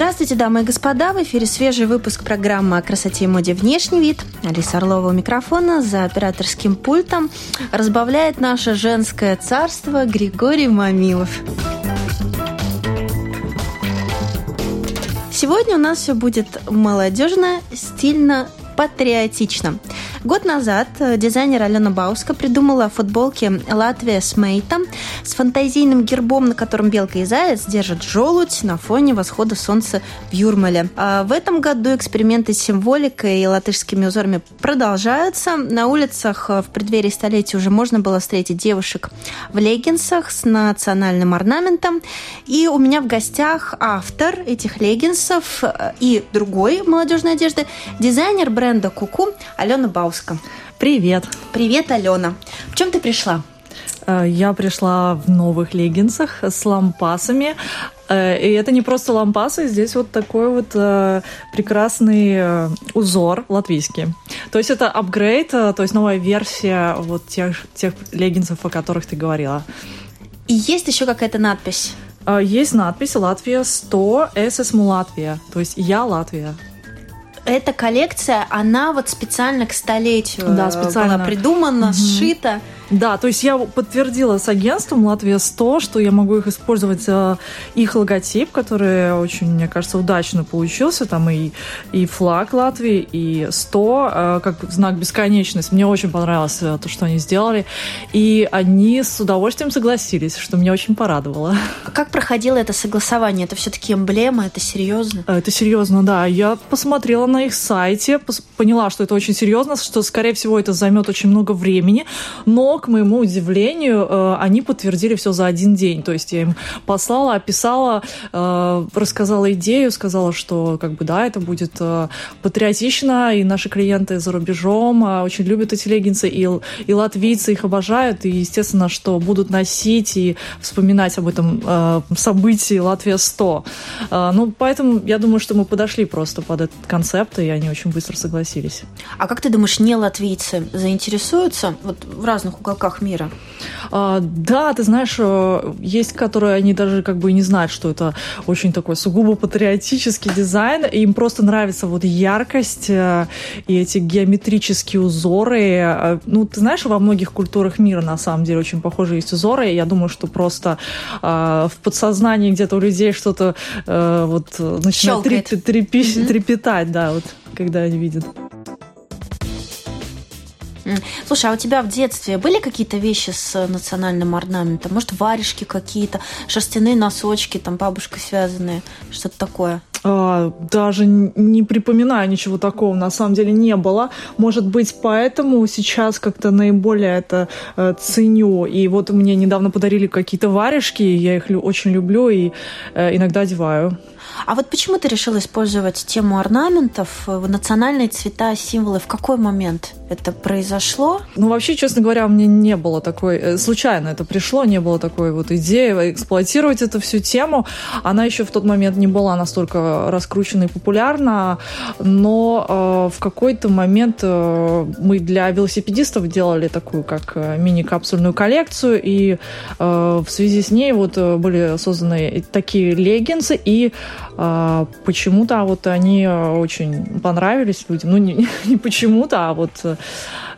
Здравствуйте, дамы и господа! В эфире свежий выпуск программы о красоте и моде «Внешний вид». Алиса Орлова у микрофона за операторским пультом разбавляет наше женское царство Григорий Мамилов. Сегодня у нас все будет молодежно, стильно, патриотично. Год назад э, дизайнер Алена Бауска придумала футболки «Латвия с Мейтом» с фантазийным гербом, на котором белка и заяц держат желудь на фоне восхода солнца в Юрмале. А в этом году эксперименты с символикой и латышскими узорами продолжаются. На улицах э, в преддверии столетия уже можно было встретить девушек в леггинсах с национальным орнаментом. И у меня в гостях автор этих леггинсов э, и другой молодежной одежды, дизайнер бренда Куку Алена Бауска. Петровска. Привет. Привет, Алена. В чем ты пришла? Э, я пришла в новых леггинсах с лампасами. Э, и это не просто лампасы, здесь вот такой вот э, прекрасный узор латвийский. То есть это апгрейд, то есть новая версия вот тех, тех леггинсов, о которых ты говорила. И есть еще какая-то надпись? Есть надпись «Латвия 100, ССМ Латвия», то есть «Я Латвия» эта коллекция, она вот специально к столетию да, специально. была придумана, угу. сшита. Да, то есть я подтвердила с агентством Латвия 100, что я могу их использовать, э, их логотип, который очень, мне кажется, удачно получился, там и, и флаг Латвии, и 100, э, как знак бесконечности. Мне очень понравилось э, то, что они сделали, и они с удовольствием согласились, что меня очень порадовало. А как проходило это согласование? Это все-таки эмблема, это серьезно? Это серьезно, да. Я посмотрела на их сайте, поняла, что это очень серьезно, что, скорее всего, это займет очень много времени, но к моему удивлению, э, они подтвердили все за один день. То есть я им послала, описала, э, рассказала идею, сказала, что как бы да, это будет э, патриотично, и наши клиенты за рубежом очень любят эти леггинсы, и, и латвийцы их обожают, и, естественно, что будут носить и вспоминать об этом событии Латвия 100. Ну, поэтому я думаю, что мы подошли просто под этот концепт, и они очень быстро согласились. А как ты думаешь, не латвийцы заинтересуются вот в разных уголках мира? А, да, ты знаешь, э, есть, которые они даже как бы не знают, что это очень такой сугубо патриотический дизайн. Им просто нравится вот яркость э, и эти геометрические узоры. Э, ну, ты знаешь, во многих культурах мира на самом деле очень похожие есть узоры. Я думаю, что просто э, в подсознании где-то у людей что-то э, вот начинает треп, трепи, mm-hmm. трепетать, да, вот когда они видят. Слушай, а у тебя в детстве были какие-то вещи с национальным орнаментом? Может, варежки какие-то, шерстяные носочки, там бабушка связанные, что-то такое? А, даже не припоминаю ничего такого, на самом деле не было. Может быть, поэтому сейчас как-то наиболее это э, ценю. И вот мне недавно подарили какие-то варежки, я их очень люблю и э, иногда одеваю. А вот почему ты решила использовать тему орнаментов, национальные цвета, символы? В какой момент это произошло? Ну, вообще, честно говоря, у меня не было такой... Э, случайно это пришло, не было такой вот идеи эксплуатировать эту всю тему. Она еще в тот момент не была настолько раскручена и популярна, но э, в какой-то момент э, мы для велосипедистов делали такую как э, мини-капсульную коллекцию, и в связи с ней вот были созданы такие леггинсы, и почему-то вот они очень понравились людям. Ну, не, не почему-то, а вот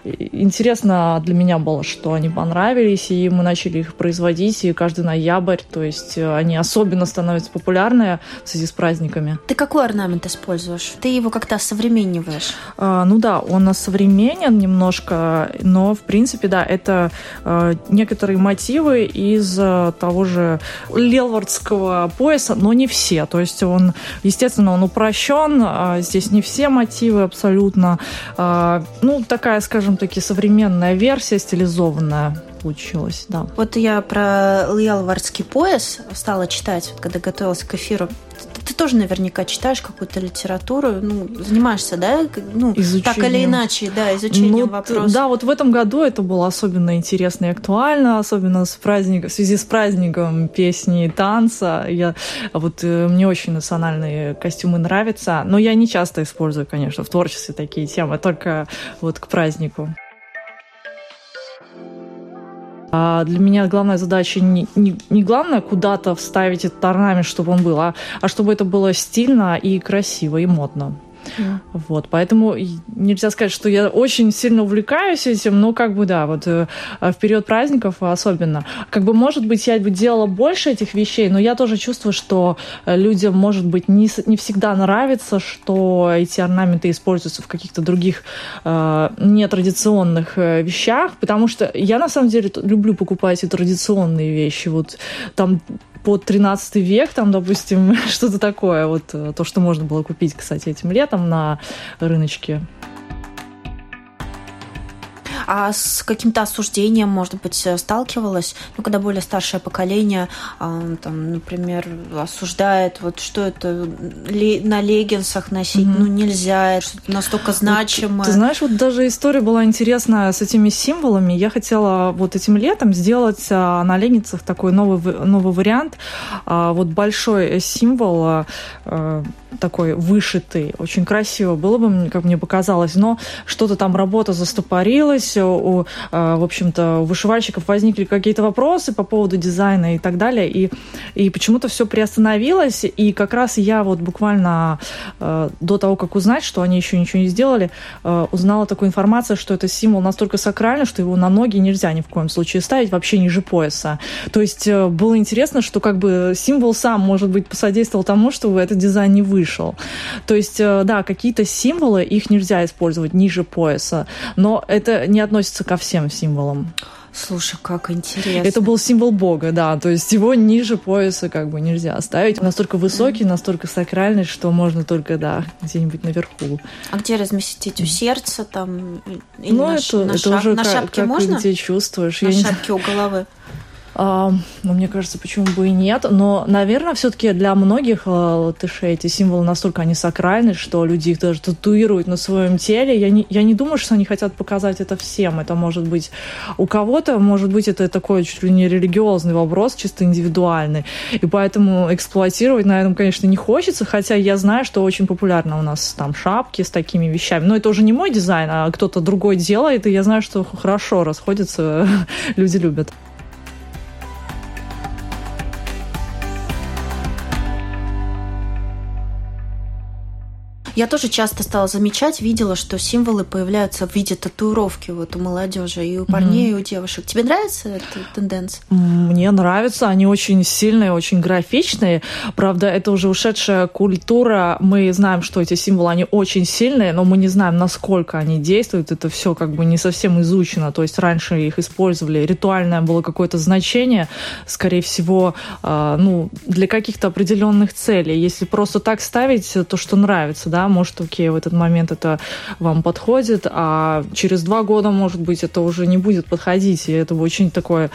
интересно для меня было, что они понравились, и мы начали их производить, и каждый ноябрь, то есть э, они особенно становятся популярны в связи с праздниками. Ты какой орнамент используешь? Ты его как-то современниваешь? А, ну да, он современен немножко, но в принципе, да, это а, некоторые мотивы из а, того же лелвардского пояса, но не все. То есть он, естественно, он упрощен, а, здесь не все мотивы абсолютно. А, ну, такая, скажем, скажем-таки, современная версия, стилизованная получилась, да. Вот я про Лиалвардский пояс стала читать, когда готовилась к эфиру. Тоже наверняка читаешь какую-то литературу, ну, занимаешься, да, ну, изучением. так или иначе, да, изучением ну, вопроса. Да, вот в этом году это было особенно интересно и актуально, особенно с праздником, в связи с праздником песни и танца. Я, вот э, мне очень национальные костюмы нравятся, но я не часто использую, конечно, в творчестве такие темы, только вот к празднику. А для меня главная задача не, не, не главное куда-то вставить этот орнамент, чтобы он был, а, а чтобы это было стильно и красиво и модно. Mm. Вот, поэтому нельзя сказать, что я очень сильно увлекаюсь этим, но как бы да, вот э, в период праздников особенно. Как бы, может быть, я бы делала больше этих вещей, но я тоже чувствую, что э, людям, может быть, не, не всегда нравится, что эти орнаменты используются в каких-то других э, нетрадиционных э, вещах, потому что я на самом деле люблю покупать и традиционные вещи. Вот там под 13 век, там, допустим, что-то такое, вот э, то, что можно было купить, кстати, этим летом на рыночке а с каким-то осуждением, может быть, сталкивалась? Ну, когда более старшее поколение, а, там, например, осуждает, вот что это на леггинсах носить, mm-hmm. ну, нельзя, это настолько значимо. Вот, ты знаешь, вот даже история была интересная с этими символами. Я хотела вот этим летом сделать а, на леггинсах такой новый, новый вариант. А, вот большой символ такой вышитый, очень красиво было бы, как мне показалось, но что-то там работа застопорилась, у, а, в общем-то, у вышивальщиков возникли какие-то вопросы по поводу дизайна и так далее, и, и почему-то все приостановилось, и как раз я вот буквально э, до того, как узнать, что они еще ничего не сделали, э, узнала такую информацию, что это символ настолько сакральный, что его на ноги нельзя ни в коем случае ставить, вообще ниже пояса. То есть э, было интересно, что как бы символ сам, может быть, посодействовал тому, что этот дизайн не вышел. То есть, да, какие-то символы, их нельзя использовать ниже пояса, но это не относится ко всем символам. Слушай, как интересно. Это был символ Бога, да. То есть его ниже пояса как бы нельзя оставить. Настолько высокий, настолько сакральный, что можно только, да, где-нибудь наверху. А где разместить? У сердца там? Или ну, на, это, на, это шап... уже на шапке как, можно? где чувствуешь. На Я шапке не... у головы. А, ну, мне кажется, почему бы и нет. Но, наверное, все-таки для многих а, латышей эти символы настолько они сакральны, что люди их даже татуируют на своем теле. Я не, я не думаю, что они хотят показать это всем. Это может быть у кого-то, может быть, это такой чуть ли не религиозный вопрос, чисто индивидуальный. И поэтому эксплуатировать на этом, конечно, не хочется, хотя я знаю, что очень популярно у нас там шапки с такими вещами. Но это уже не мой дизайн, а кто-то другой делает, и я знаю, что хорошо расходится, люди любят. Я тоже часто стала замечать, видела, что символы появляются в виде татуировки вот у молодежи и у парней, mm-hmm. и у девушек. Тебе нравится эта тенденция? Мне нравится, они очень сильные, очень графичные. Правда, это уже ушедшая культура. Мы знаем, что эти символы, они очень сильные, но мы не знаем, насколько они действуют. Это все как бы не совсем изучено. То есть раньше их использовали, ритуальное было какое-то значение, скорее всего, а, ну, для каких-то определенных целей. Если просто так ставить, то, что нравится, да, может, окей, в этот момент это вам подходит, а через два года, может быть, это уже не будет подходить, и это очень такое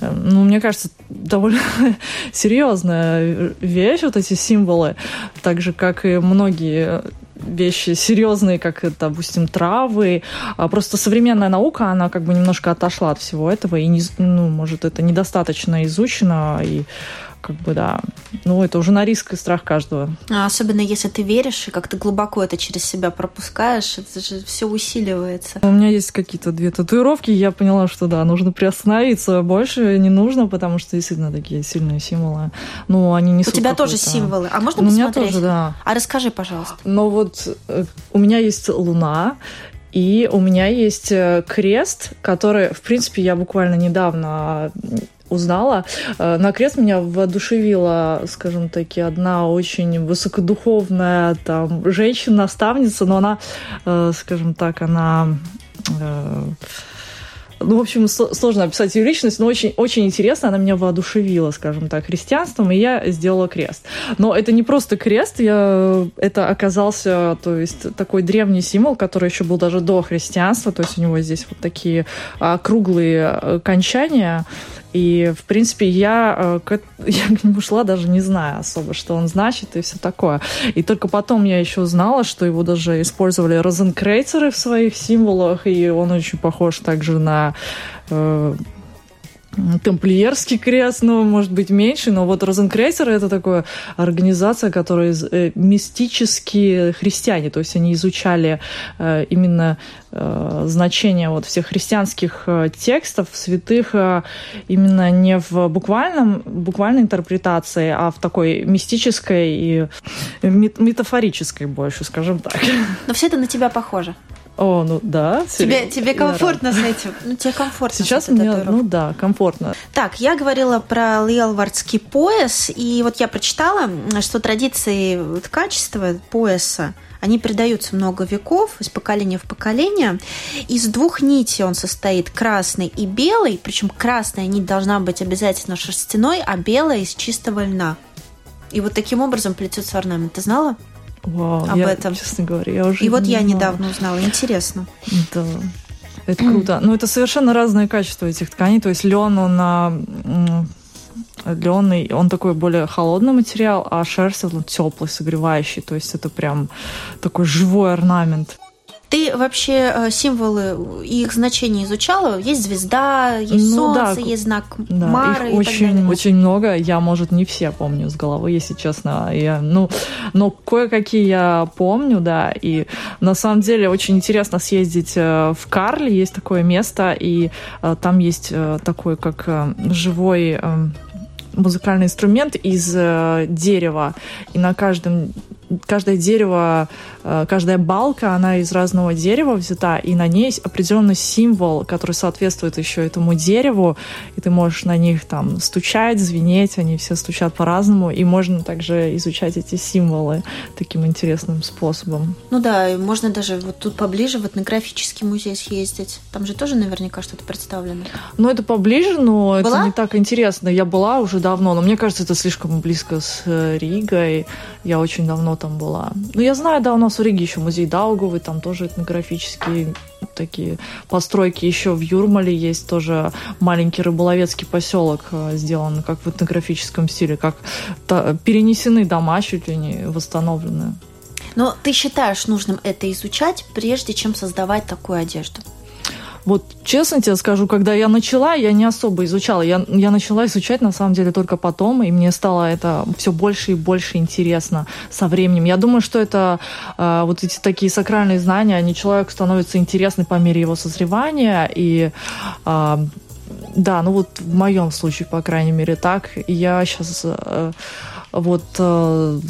э, ну, мне кажется, довольно серьезная вещь, вот эти символы, так же, как и многие вещи серьезные, как, допустим, травы. А просто современная наука, она как бы немножко отошла от всего этого, и, не, ну, может, это недостаточно изучено, и как бы, да, ну, это уже на риск и страх каждого. А особенно если ты веришь и как-то глубоко это через себя пропускаешь, это же все усиливается. У меня есть какие-то две татуировки, я поняла, что да, нужно приостановиться, больше не нужно, потому что действительно такие сильные символы. Ну, они не У тебя тоже символы, а можно у посмотреть? У меня тоже, да. А расскажи, пожалуйста. Ну вот э, у меня есть луна, и у меня есть э, крест, который, в принципе, я буквально недавно узнала. Э, на крест меня воодушевила, скажем таки, одна очень высокодуховная там женщина-наставница, но она, э, скажем так, она э, ну, в общем, сложно описать ее личность, но очень, очень интересно, она меня воодушевила, скажем так, христианством, и я сделала крест. Но это не просто крест, я, это оказался, то есть, такой древний символ, который еще был даже до христианства, то есть у него здесь вот такие а, круглые окончания, И, в принципе, я, э, я к нему шла даже не зная особо, что он значит и все такое. И только потом я еще узнала, что его даже использовали розенкрейцеры в своих символах, и он очень похож также на э, Тамплиерский крест, ну, может быть, меньше, но вот Розенкрейсер это такая организация, которая э, мистические христиане, то есть они изучали э, именно э, значение вот всех христианских э, текстов, святых, э, именно не в буквальном, буквальной интерпретации, а в такой мистической и метафорической больше, скажем так. Но все это на тебя похоже. О, ну да. Тебе, тебе комфортно с этим? Ну, тебе комфортно Сейчас мне, ну да, комфортно. Так, я говорила про лиалвардский пояс, и вот я прочитала, что традиции качества пояса они передаются много веков, из поколения в поколение. Из двух нитей он состоит, красный и белый, причем красная нить должна быть обязательно шерстяной, а белая из чистого льна. И вот таким образом плетется орнамент. Ты знала? Вау, об я, этом. Честно говоря, я уже. И вот я недавно узнала. Интересно. Да. Это круто. Но это совершенно разные качества этих тканей. То есть лен, он лен, он такой более холодный материал, а шерсть он теплый, согревающий. То есть это прям такой живой орнамент. Ты вообще э, символы и их значения изучала? Есть звезда, есть ну, солнце, да, есть знак да, Мары. Их очень, очень много. Я, может, не все помню с головы, если честно. Я, ну, но кое-какие я помню, да. И на самом деле очень интересно съездить э, в Карле. Есть такое место, и э, там есть такой, как живой музыкальный инструмент из дерева, и на каждом каждое дерево, э, каждая балка, она из разного дерева взята, и на ней есть определенный символ, который соответствует еще этому дереву, и ты можешь на них там стучать, звенеть, они все стучат по-разному, и можно также изучать эти символы таким интересным способом. Ну да, можно даже вот тут поближе в этнографический музей съездить. Там же тоже наверняка что-то представлено. Ну это поближе, но была? это не так интересно. Я была уже давно, но мне кажется, это слишком близко с э, Ригой. Я очень давно там была. Ну, я знаю, да, у нас в Риге еще музей Даугавы, там тоже этнографические такие постройки. Еще в Юрмале есть тоже маленький рыболовецкий поселок, э, сделан как в этнографическом стиле, как перенесены дома чуть ли не восстановлены. Но ты считаешь нужным это изучать, прежде чем создавать такую одежду? Вот честно тебе скажу, когда я начала, я не особо изучала. Я, я начала изучать, на самом деле, только потом, и мне стало это все больше и больше интересно со временем. Я думаю, что это э, вот эти такие сакральные знания, они человеку становятся интересны по мере его созревания, и э, да, ну вот в моем случае, по крайней мере, так. Я сейчас э, вот э,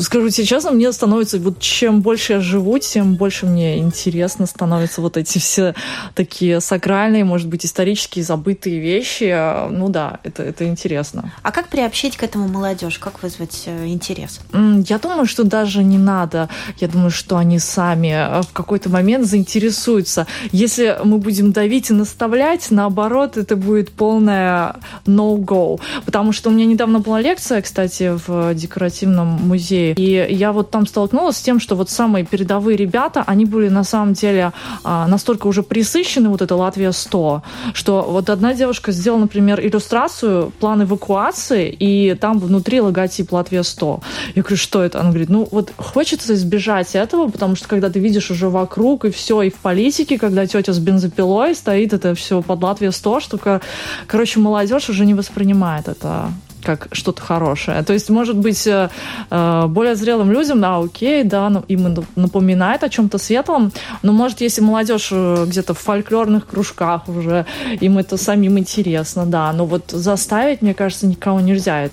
скажу честно, мне становится, вот чем больше я живу, тем больше мне интересно становятся вот эти все такие сакральные, может быть, исторические забытые вещи. Ну да, это, это интересно. А как приобщить к этому молодежь? Как вызвать э, интерес? Я думаю, что даже не надо. Я думаю, что они сами э, в какой-то момент заинтересуются. Если мы будем давить и наставлять, наоборот, это будет полное no-go. Потому что у меня недавно была лекция, кстати, в декоративном музее и я вот там столкнулась с тем, что вот самые передовые ребята, они были на самом деле а, настолько уже присыщены, вот это Латвия 100, что вот одна девушка сделала, например, иллюстрацию, план эвакуации, и там внутри логотип Латвия 100. Я говорю, что это? Она говорит, ну вот хочется избежать этого, потому что когда ты видишь уже вокруг и все, и в политике, когда тетя с бензопилой стоит, это все под Латвия 100, что, короче, молодежь уже не воспринимает это как что-то хорошее. То есть, может быть, э, э, более зрелым людям, да, окей, да, ну, им напоминает о чем-то светлом, но, может, если молодежь э, где-то в фольклорных кружках уже, им это самим интересно, да, но вот заставить, мне кажется, никого нельзя.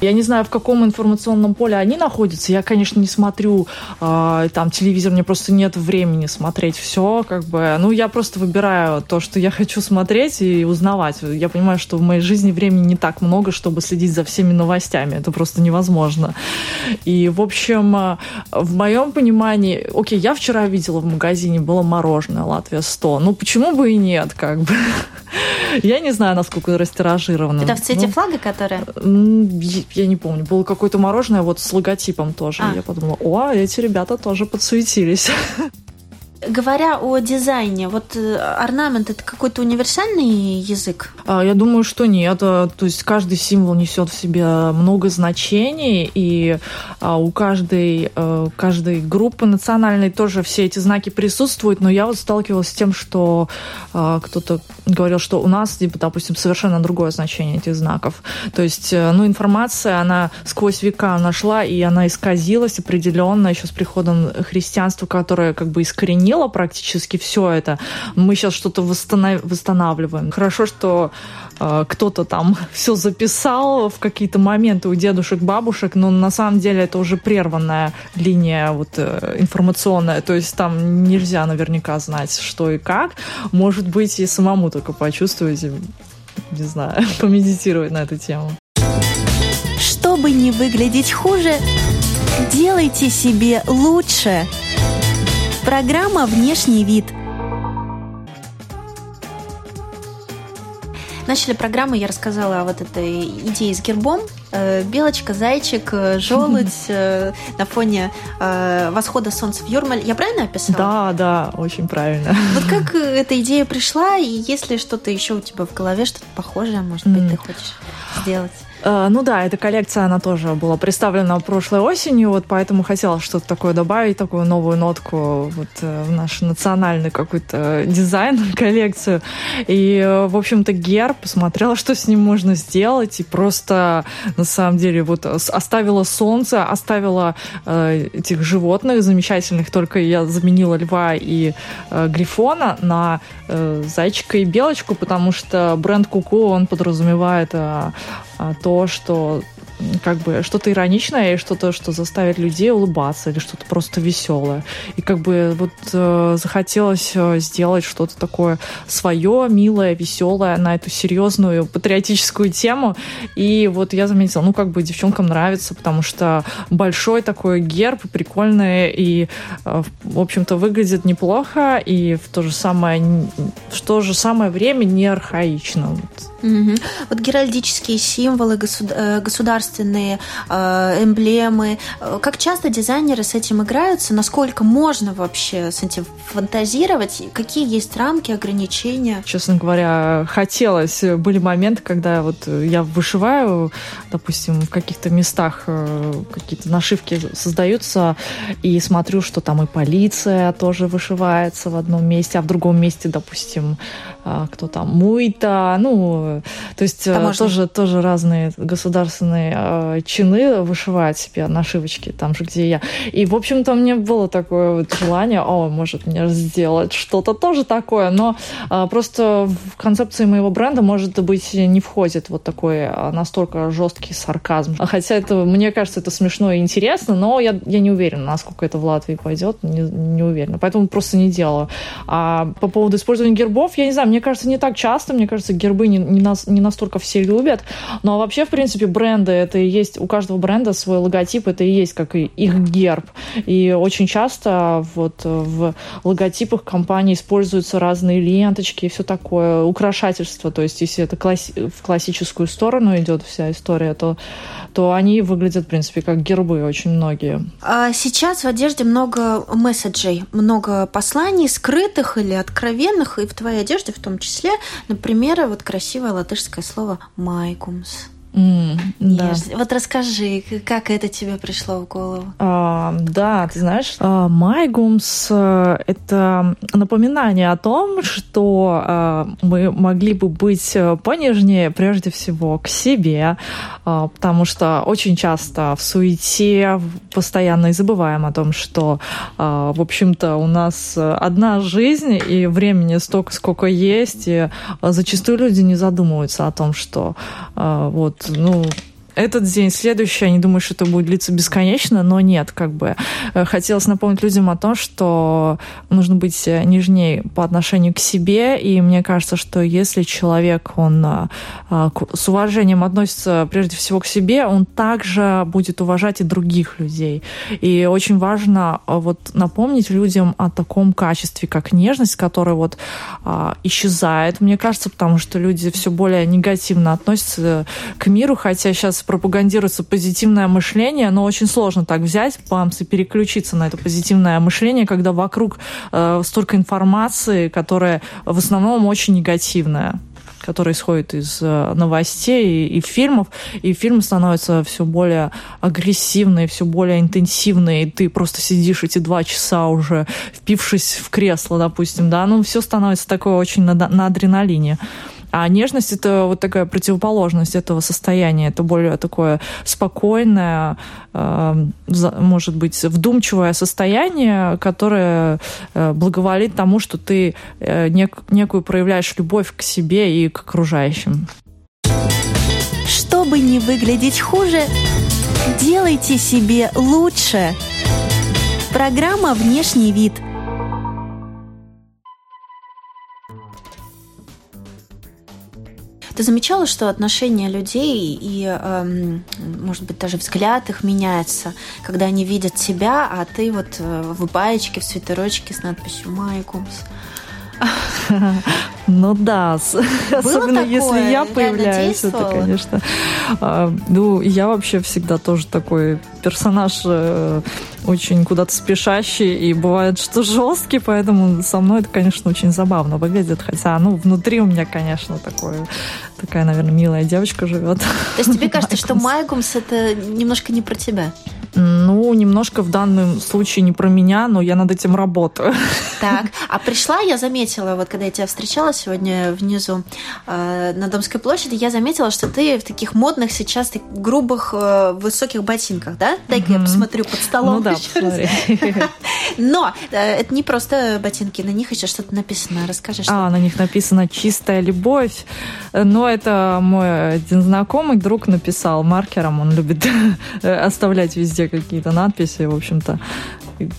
Я не знаю, в каком информационном поле они находятся. Я, конечно, не смотрю э, там телевизор, мне просто нет времени смотреть все, как бы. Ну, я просто выбираю то, что я хочу смотреть и узнавать. Я понимаю, что в моей жизни времени не так много, чтобы следить за всеми новостями. Это просто невозможно. И, в общем, э, в моем понимании, окей, я вчера видела в магазине было мороженое Латвия 100. Ну, почему бы и нет, как бы. Я не знаю, насколько растиражировано. Это в цвете ну, флага, которая? Я не помню. Было какое-то мороженое вот с логотипом тоже. А. Я подумала, о, эти ребята тоже подсуетились. Говоря о дизайне, вот э, орнамент это какой-то универсальный язык? А, я думаю, что нет. А, то есть каждый символ несет в себе много значений, и а, у каждой, э, каждой группы национальной тоже все эти знаки присутствуют, но я вот сталкивалась с тем, что кто-то говорил, что у нас, типа, допустим, совершенно другое значение этих знаков. То есть, э, ну, информация, она сквозь века нашла, и она исказилась определенно еще с приходом христианства, которое как бы искоренило практически все это. Мы сейчас что-то восстанавливаем. Хорошо, что э, кто-то там все записал в какие-то моменты у дедушек, бабушек, но на самом деле это уже прерванная линия вот э, информационная, то есть там нельзя наверняка знать, что и как. Может быть, и самому только почувствовать, не знаю, помедитировать на эту тему. Чтобы не выглядеть хуже, делайте себе лучше. Программа «Внешний вид» – начали программу, я рассказала о вот этой идее с гербом. Э, белочка, зайчик, э, желудь э, на фоне восхода солнца в Юрмаль. Я правильно описала? Да, да, очень правильно. Вот как эта идея пришла, и есть ли что-то еще у тебя в голове, что-то похожее, может быть, ты хочешь сделать? Э, ну да, эта коллекция, она тоже была представлена прошлой осенью, вот поэтому хотела что-то такое добавить, такую новую нотку вот э, в наш национальный какой-то дизайн, коллекцию. И, э, в общем-то, герб, посмотрела, что с ним можно сделать, и просто, на самом деле, вот оставила солнце, оставила э, этих животных замечательных, только я заменила льва и э, грифона на э, зайчика и белочку, потому что бренд Куку, он подразумевает э, то, что как бы что-то ироничное и что-то, что заставит людей улыбаться или что-то просто веселое. И как бы вот э, захотелось э, сделать что-то такое свое, милое, веселое на эту серьезную патриотическую тему. И вот я заметила, ну как бы девчонкам нравится, потому что большой такой герб, прикольный и, э, в общем-то, выглядит неплохо и в то же самое, в то же самое время не архаично. Угу. Вот геральдические символы, государ- государственные э, эмблемы. Как часто дизайнеры с этим играются? Насколько можно вообще с этим фантазировать? Какие есть рамки, ограничения? Честно говоря, хотелось. Были моменты, когда вот я вышиваю, допустим, в каких-то местах э, какие-то нашивки создаются, и смотрю, что там и полиция тоже вышивается в одном месте, а в другом месте, допустим, кто там, Муйта, ну, то есть э, тоже, тоже разные государственные э, чины вышивают себе нашивочки там же, где я. И, в общем-то, мне было такое вот желание, о, может мне сделать что-то тоже такое, но э, просто в концепции моего бренда, может быть, не входит вот такой а, настолько жесткий сарказм. Хотя это, мне кажется, это смешно и интересно, но я, я не уверена, насколько это в Латвии пойдет, не, не уверена. Поэтому просто не делаю. А по поводу использования гербов, я не знаю, мне кажется, не так часто. Мне кажется, гербы не, не, нас, не настолько все любят. Но ну, а вообще, в принципе, бренды, это и есть, у каждого бренда свой логотип, это и есть как и их герб. И очень часто вот в логотипах компании используются разные ленточки и все такое, украшательство. То есть, если это класс, в классическую сторону идет вся история, то, то они выглядят, в принципе, как гербы очень многие. А сейчас в одежде много месседжей, много посланий, скрытых или откровенных, и в твоей одежде в том числе. Например, вот красивое латышское слово «майкумс». Mm, да. Вот расскажи, как это тебе пришло в голову? А, да, ты знаешь, а, Майгумс а, — это напоминание о том, что а, мы могли бы быть э, понежнее прежде всего к себе, потому что очень часто в суете постоянно и забываем о том, что, в общем-то, у нас одна жизнь и времени столько, сколько есть, и зачастую люди не задумываются о том, что вот ну, этот день, следующий, они думают, что это будет длиться бесконечно, но нет, как бы. Э, хотелось напомнить людям о том, что нужно быть э, нежнее по отношению к себе, и мне кажется, что если человек, он э, с уважением относится прежде всего к себе, он также будет уважать и других людей. И очень важно вот напомнить людям о таком качестве, как нежность, которая вот исчезает, мне кажется, потому что люди все более негативно относятся к миру, хотя сейчас пропагандируется позитивное мышление, но очень сложно так взять, памс, и переключиться на это позитивное мышление, когда вокруг э, столько информации, которая в основном очень негативная которые исходят из э, новостей и, и фильмов, и фильмы становятся все более агрессивные, все более интенсивные, и ты просто сидишь эти два часа уже, впившись в кресло, допустим, да, ну все становится такое очень на, на адреналине. А нежность это вот такая противоположность этого состояния. Это более такое спокойное, э, может быть, вдумчивое состояние, которое э, благоволит тому, что ты э, некую проявляешь любовь к себе и к окружающим. Чтобы не выглядеть хуже, делайте себе лучше. Программа «Внешний вид» – Ты замечала, что отношение людей и, эм, может быть, даже взгляд их меняется, когда они видят тебя, а ты вот э, в баечке, в свитерочке с надписью «Майкумс». Ну да, Было особенно такое? если я появляюсь, это, конечно. А, ну, я вообще всегда тоже такой персонаж э, очень куда-то спешащий и бывает, что жесткий, поэтому со мной это, конечно, очень забавно выглядит. Хотя, ну, внутри у меня, конечно, такое, такая, наверное, милая девочка живет. То есть тебе кажется, что Майкумс это немножко не про тебя? Ну, немножко в данном случае не про меня, но я над этим работаю. Так, а пришла, я заметила, вот когда я тебя встречала сегодня внизу э, на Домской площади, я заметила, что ты в таких модных сейчас таких грубых э, высоких ботинках, да? Дай-ка я посмотрю под столом. Ну да, посмотри. Но э, это не просто ботинки, на них еще что-то написано. Расскажи, что А, на них написано «Чистая любовь». Но это мой один знакомый друг написал маркером, он любит оставлять везде какие-то надписи, в общем-то.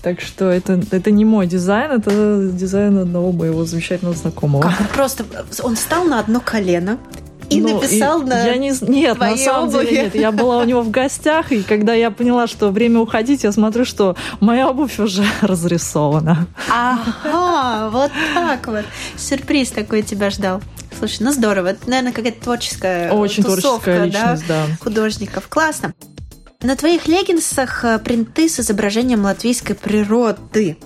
Так что это, это не мой дизайн, это дизайн одного моего замечательного знакомого. Как? Просто он встал на одно колено, и ну, написал и на я не, Нет, на самом обуви. деле нет. Я была у него в гостях, и когда я поняла, что время уходить, я смотрю, что моя обувь уже разрисована. Ага, вот так вот. Сюрприз такой тебя ждал. Слушай, ну здорово. Это, наверное, какая-то творческая Очень тусовка, личность, да, да. художников. Классно. На твоих леггинсах э, принты с изображением латвийской природы.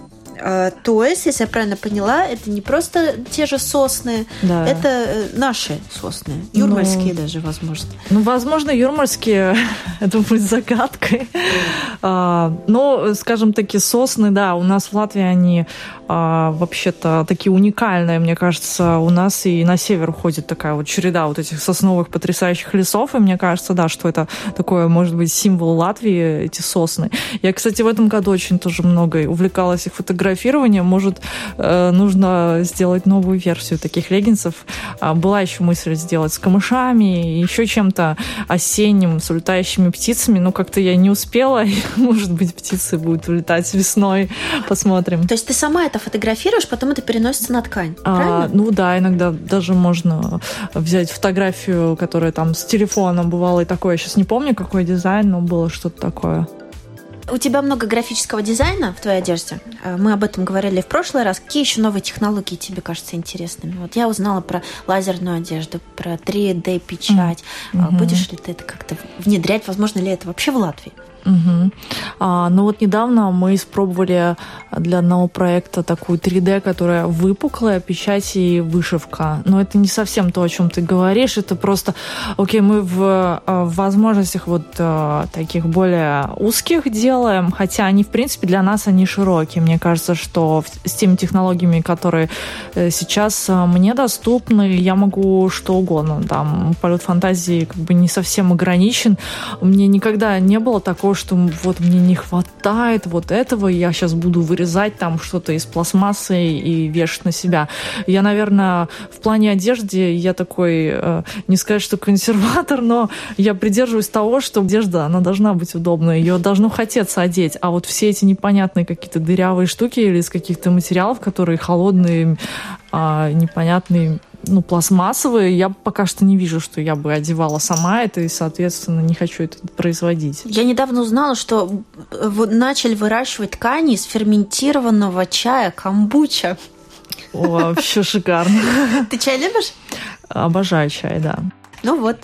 А, то есть, если я правильно поняла, это не просто те же сосны, да. это э, наши сосны, юрмальские ну, даже, возможно. Ну, возможно, юрмальские, это будет загадкой. А, но, скажем таки, сосны, да, у нас в Латвии они а, вообще-то такие уникальные, мне кажется, у нас и на север уходит такая вот череда вот этих сосновых потрясающих лесов, и мне кажется, да, что это такое, может быть, символ Латвии, эти сосны. Я, кстати, в этом году очень тоже много увлекалась их фотографированием, может, э, нужно сделать новую версию таких леггинсов. А, была еще мысль сделать с камышами, еще чем-то осенним, с улетающими птицами, но как-то я не успела, может быть, птицы будут улетать весной, посмотрим. То есть ты сама это фотографируешь, потом это переносится на ткань, а, Ну да, иногда даже можно взять фотографию, которая там с телефоном бывала и такое. Я сейчас не помню, какой дизайн, но было что-то такое. У тебя много графического дизайна в твоей одежде. А, мы об этом говорили в прошлый раз. Какие еще новые технологии тебе кажутся интересными? Вот я узнала про лазерную одежду, про 3D-печать. Mm-hmm. Будешь ли ты это как-то внедрять? Возможно ли это вообще в Латвии? Угу. А, ну вот недавно мы испробовали для одного проекта такую 3D, которая выпуклая, печать и вышивка. Но это не совсем то, о чем ты говоришь. Это просто, окей, мы в, э, в возможностях вот э, таких более узких делаем, хотя они, в принципе, для нас они широкие. Мне кажется, что с теми технологиями, которые э, сейчас мне доступны, я могу что угодно. Там полет фантазии как бы не совсем ограничен. Мне никогда не было такого того, что вот мне не хватает вот этого, я сейчас буду вырезать там что-то из пластмассы и вешать на себя. Я, наверное, в плане одежды я такой, э, не сказать, что консерватор, но я придерживаюсь того, что одежда, она должна быть удобной, ее должно хотеться одеть, а вот все эти непонятные какие-то дырявые штуки или из каких-то материалов, которые холодные, э, непонятные, ну, пластмассовые, я пока что не вижу, что я бы одевала сама это, и, соответственно, не хочу это производить. Я недавно узнала, что начали выращивать ткани из ферментированного чая камбуча. О, вообще шикарно. Ты чай любишь? Обожаю чай, да. Ну вот,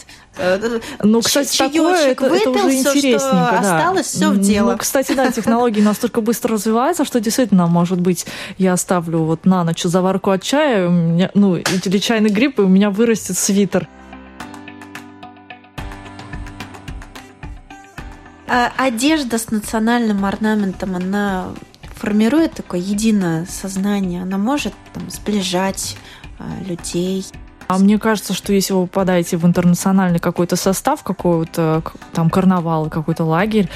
ну, кстати, такое, это, это уже интересненько. Все, да. осталось, все в дело. Ну, кстати, да, технологии настолько быстро развиваются, что действительно, может быть, я ставлю вот на ночь заварку от чая, у меня, ну, или чайный гриб, и у меня вырастет свитер. А одежда с национальным орнаментом, она формирует такое единое сознание, она может там, сближать а, людей. А мне кажется, что если вы попадаете в интернациональный какой-то состав, какой-то там карнавал, какой-то лагерь,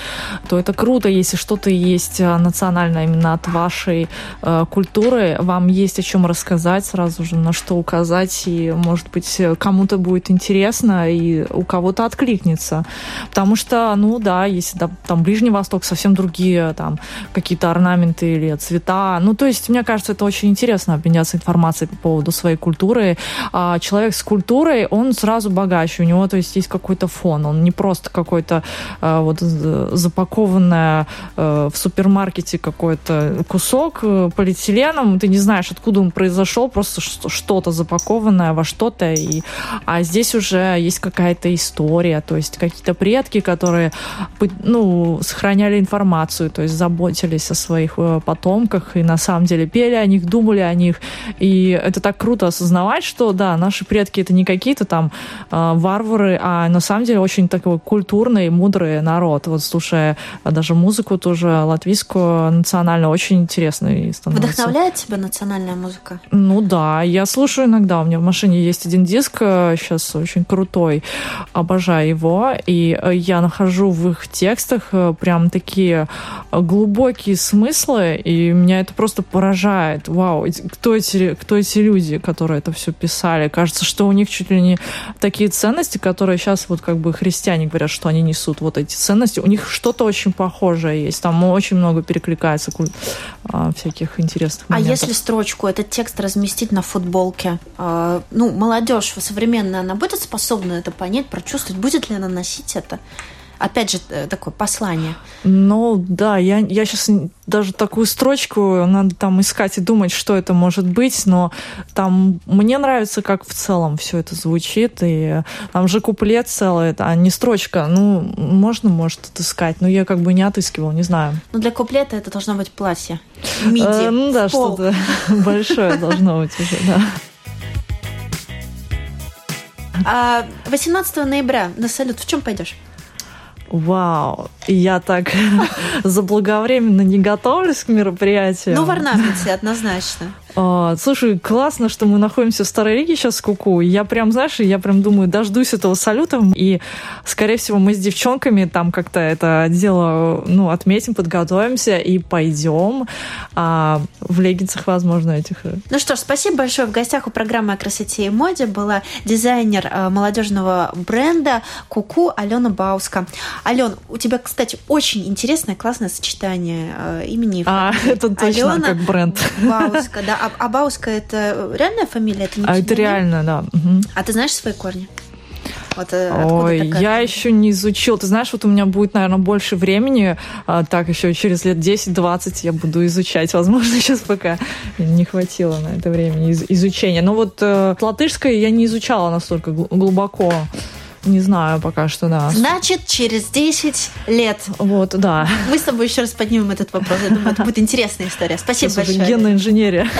то это круто, если что-то есть э, национальное именно от вашей э, культуры, вам есть о чем рассказать сразу же, на что указать, и, может быть, кому-то будет интересно, и у кого-то откликнется. Потому что, ну да, если да, там Ближний Восток, совсем другие там какие-то орнаменты или цвета. Ну, то есть, мне кажется, это очень интересно обменяться информацией по поводу своей культуры. Человек с культурой, он сразу богаче, у него, то есть, есть какой-то фон, он не просто какой-то э, вот запакованное э, в супермаркете какой-то кусок э, полиэтиленом, ты не знаешь, откуда он произошел, просто что-то запакованное во что-то, и... а здесь уже есть какая-то история, то есть какие-то предки, которые, ну, сохраняли информацию, то есть заботились о своих потомках, и на самом деле пели о них, думали о них, и это так круто осознавать, что, да, наш наши предки это не какие-то там э, варвары, а на самом деле очень такой культурный, мудрый народ. Вот слушая даже музыку тоже латвийскую, национальную, очень интересный становится. Вдохновляет тебя национальная музыка? Ну да, я слушаю иногда. У меня в машине есть один диск, сейчас очень крутой, обожаю его, и я нахожу в их текстах э, прям такие глубокие смыслы, и меня это просто поражает. Вау, кто эти, кто эти люди, которые это все писали? Кажется, что у них чуть ли не такие ценности, которые сейчас вот как бы христиане говорят, что они несут вот эти ценности, у них что-то очень похожее есть. Там очень много перекликается а, всяких интересных моментов. А если строчку, этот текст разместить на футболке, а, ну, молодежь современная, она будет способна это понять, прочувствовать, будет ли она носить это? Опять же, э, такое послание. Ну, да, я, я сейчас даже такую строчку надо там искать и думать, что это может быть, но там мне нравится, как в целом все это звучит, и там же куплет целый, а не строчка. Ну, можно, может, отыскать, но я как бы не отыскивал, не знаю. Ну, для куплета это должно быть платье. Миди. Э, ну да, что-то большое должно быть уже, да. 18 а, ноября на салют в чем пойдешь? Вау, я так заблаговременно не готовлюсь к мероприятию. Ну, в орнаменте однозначно. А, слушай, классно, что мы находимся в Старой Риге сейчас в Куку. Я прям, знаешь, я прям думаю, дождусь этого салюта. И, скорее всего, мы с девчонками там как-то это дело, ну, отметим, подготовимся и пойдем. А, в леггинсах, возможно, этих. Ну что ж, спасибо большое. В гостях у программы о красоте и моде была дизайнер а, молодежного бренда Куку Алена Бауска. Ален, у тебя, кстати, очень интересное, классное сочетание а, имени. А, это точно Алена как бренд. Бауска, да. А, а Бауска это реальная фамилия? Это не а это реально, да. Угу. А ты знаешь свои корни? Вот, э, Ой, я еще не изучил. Ты знаешь, вот у меня будет, наверное, больше времени. А, так, еще через лет 10-20 я буду изучать. Возможно, сейчас пока не хватило на это времени из- изучения. Но вот э, латышское я не изучала настолько глубоко. Не знаю пока что, да. Значит, через 10 лет. Вот, да. Мы с тобой еще раз поднимем этот вопрос. Я думаю, это будет интересная история. Спасибо Сейчас большое. Генная инженерия.